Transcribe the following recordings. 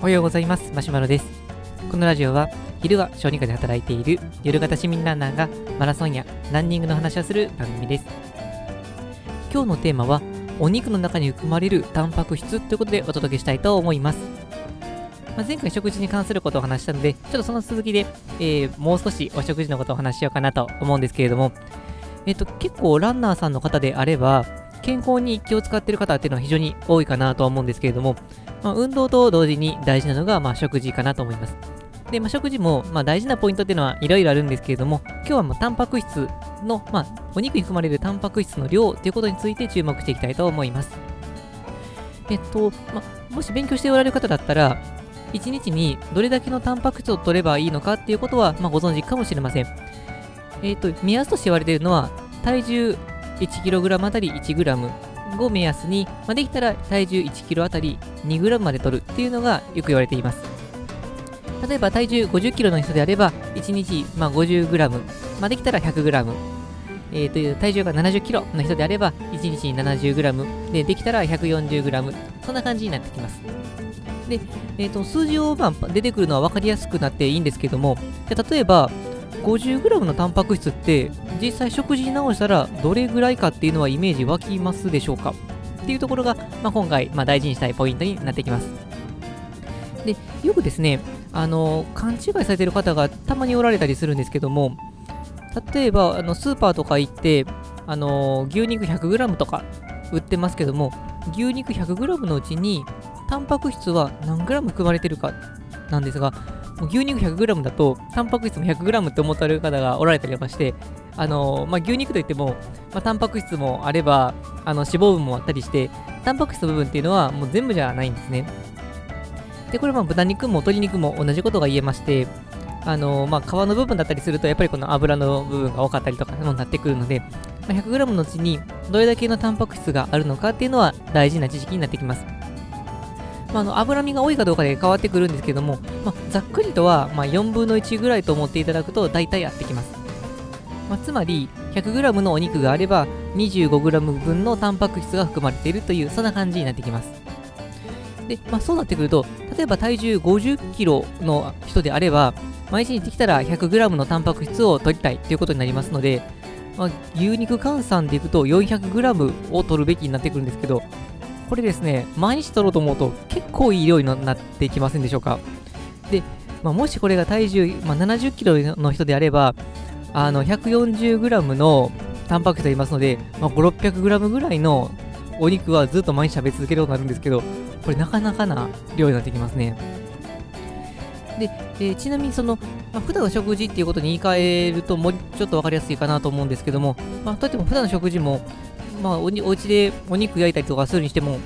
おはようございます。マシュマロです。このラジオは昼は小児科で働いている夜型市民ランナーがマラソンやランニングの話をする番組です。今日のテーマはお肉の中に含まれるタンパク質ということでお届けしたいと思います。まあ、前回食事に関することを話したので、ちょっとその続きで、えー、もう少しお食事のことをお話ししようかなと思うんですけれども、えっ、と、結構ランナーさんの方であれば、健康に気を使っている方っていうのは非常に多いかなとは思うんですけれども、まあ、運動と同時に大事なのが、まあ、食事かなと思います。で、まあ、食事も、まあ、大事なポイントっていうのはいろいろあるんですけれども、今日はもうタンパク質の、まあ、お肉に含まれるタンパク質の量ということについて注目していきたいと思います。えっと、まあ、もし勉強しておられる方だったら、1日にどれだけのタンパク質を取ればいいのかっていうことは、まあ、ご存知かもしれません。えっと、目安として言われているのは、体重 1kg あたり 1g を目安に、まあ、できたら体重 1kg あたり 2g まで取るっていうのがよく言われています。例えば体重 50kg の人であれば、1日、まあ、50g、まあ、できたら 100g、えー、という体重が 70kg の人であれば、1日に 70g で、できたら 140g、そんな感じになってきます。で、えー、と数字を、まあ、出てくるのは分かりやすくなっていいんですけども、で例えば、50g のタンパク質って実際食事直したらどれぐらいかっていうのはイメージ湧きますでしょうか？っていうところが、まあ、今回、まあ、大事にしたいポイントになってきます。で、よくですね、あの、勘違いされてる方がたまにおられたりするんですけども、例えば、あのスーパーとか行って、あの、牛肉 100g とか売ってますけども、牛肉 100g のうちに、タンパク質は何 g 含まれてるかなんですが、牛肉 100g だと、タンパク質も 100g って思ってる方がおられたりまして、あのまあ、牛肉といっても、まあ、タンパク質もあれば、あの脂肪分もあったりして、タンパク質の部分っていうのはもう全部じゃないんですね。で、これは豚肉も鶏肉も同じことが言えまして、あのまあ、皮の部分だったりすると、やっぱりこの油の部分が多かったりとかになってくるので、ま、100g のうちにどれだけのタンパク質があるのかっていうのは大事な知識になってきます。まあ、あの脂身が多いかどうかで変わってくるんですけども、まあ、ざっくりとは、まあ、4分の1ぐらいと思っていただくと大体合ってきます。まあ、つまり 100g のお肉があれば 25g 分のタンパク質が含まれているというそんな感じになってきます。で、まあ、そうなってくると例えば体重 50kg の人であれば毎日できたら 100g のタンパク質を取りたいということになりますので、まあ、牛肉換算でいくと 400g を取るべきになってくるんですけどこれですね、毎日取ろうと思うと結構いい量になってきませんでしょうか？で、まあ、もしこれが体重、まあ、70キロの人であれば、あの 140g のタンパク質がいますので、まあ、5、600g ぐらいのお肉はずっと毎日食べ続けるようになるんですけど、これなかなかな量になってきますね。で、えー、ちなみにその、まあ、普段の食事っていうことに言い換えるともうちょっと分かりやすいかなと思うんですけども、まあ、といっても普段の食事もまあお、お家でお肉焼いたりとかするにしても、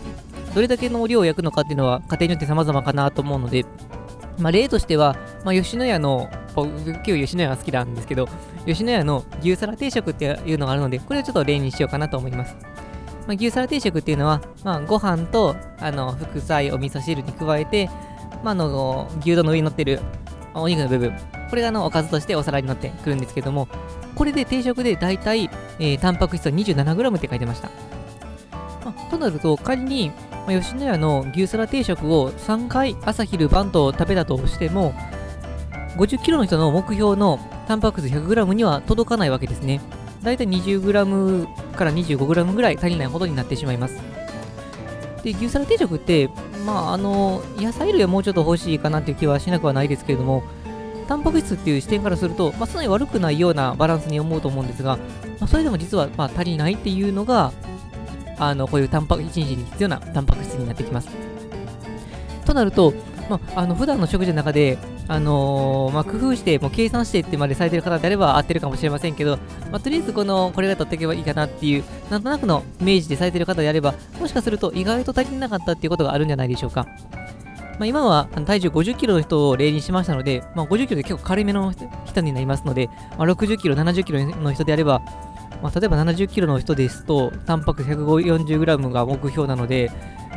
どれだけの量を焼くのかっていうのは家庭によって様々かなと思うので、まあ、例としては、まあ、吉野家の、今日吉野家が好きなんですけど、吉野家の牛皿定食っていうのがあるので、これをちょっと例にしようかなと思います。まあ、牛皿定食っていうのは、まあ、ご飯とあの副菜、お味噌汁に加えて、まあ、の牛丼の上に乗ってるお肉の部分、これがあのおかずとしてお皿に乗ってくるんですけども、これで定食で大体、えー、タンパク質は 27g って書いてました。まあ、となると、仮に、まあ、吉野家の牛皿定食を3回朝昼晩と食べたとしても、50キロの人の目標のタンパク質 100g には届かないわけですね。だいたい 20g から 25g ぐらい足りないほどになってしまいます。で、牛皿定食って、まあ、あの、野菜類はもうちょっと欲しいかなっていう気はしなくはないですけれども、タンパク質っていう視点からすると、まあ、そんなに悪くないようなバランスに思うと思うんですが、まあ、それでも実はまあ足りないっていうのが、あのこういうタンパク1日に必要なタンパク質になってきます。となると、まあ、あの普段の食事の中で、あのー、まあ、工夫して、もう計算してってまでされてる方であれば合ってるかもしれませんけど、まあ、とりあえずこの、これが取っていけばいいかなっていう、なんとなくのイメージでされてる方であれば、もしかすると意外と足りなかったっていうことがあるんじゃないでしょうか。まあ、今は体重50キロの人を例にしましたので、まあ、50キロで結構軽めの人になりますので、まあ、60キロ、70キロの人であれば、まあ、例えば70キロの人ですと、タンパク 140g が目標なので、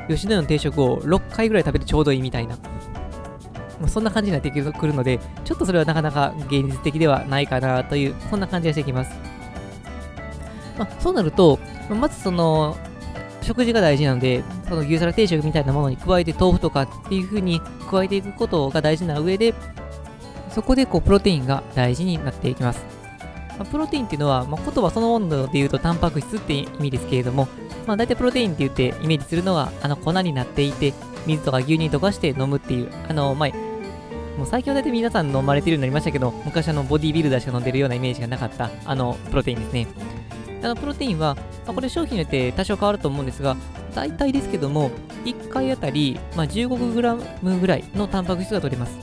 吉野家の定食を6回ぐらい食べてちょうどいいみたいな、まあ、そんな感じになってくるので、ちょっとそれはなかなか現実的ではないかなという、そんな感じがしてきます。まあ、そうなると、まずその、食事が大事なので、その牛皿定食みたいなものに加えて豆腐とかっていう風に加えていくことが大事な上で、そこでこうプロテインが大事になっていきます。まあ、プロテインっていうのは、まあ、言葉そのもので言うとタンパク質って意味ですけれども、まあ、大体プロテインって言ってイメージするのは、あの粉になっていて、水とか牛乳溶かして飲むっていう、あの、まあ、もう最近は大体皆さん飲まれてるようになりましたけど、昔あのボディビルダーしか飲んでるようなイメージがなかった、あの、プロテインですね。あのプロテインは、まあ、これ商品によって多少変わると思うんですが、大体ですけども、1回あたり、まあ、15g ぐらいのタンパク質が取れます。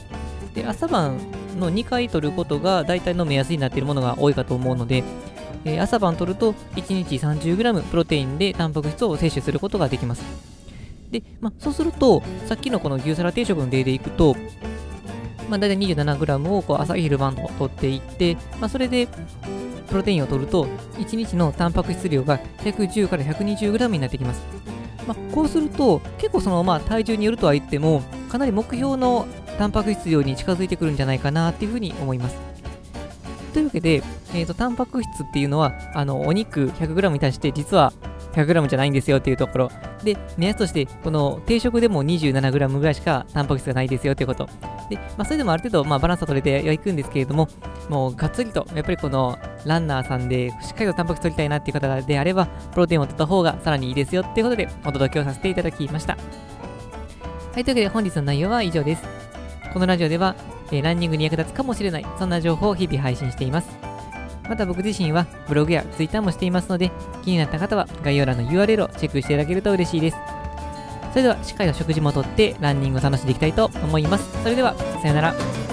で、朝晩の2回取ることが大体の目安になっているものが多いかと思うので、えー、朝晩取ると1日 30g プロテインでタンパク質を摂取することができます。で、まあ、そうすると、さっきのこの牛皿定食の例でいくと、まあ、大体 27g をこう朝昼晩と取っていって、まあ、それでプロテインを取ると、1日のタンパク質量が110から 120g になってきます。まあ、こうすると、結構その、まあ、体重によるとは言っても、かなり目標のタンパク質量に近づいてくるんじゃないかなっていうふうに思います。というわけで、えーと、タンパク質っていうのは、あのお肉 100g に対して実は 100g じゃないんですよっていうところ。で、目安として、この定食でも 27g ぐらいしかタンパク質がないですよっていうこと。で、まあ、それでもある程度、まあ、バランスは取れてはいくんですけれども、もうがっつりと、やっぱりこのランナーさんでしっかりとタンパク質取りたいなっていう方であれば、プロテインを取った方がさらにいいですよっていうことで、お届けをさせていただきました。はい、というわけで本日の内容は以上です。このラジオでは、えー、ランニングに役立つかもしれない、そんな情報を日々配信しています。また僕自身はブログや Twitter もしていますので、気になった方は概要欄の URL をチェックしていただけると嬉しいです。それでは、しっかりと食事もとってランニングを楽しんでいきたいと思います。それでは、さよなら。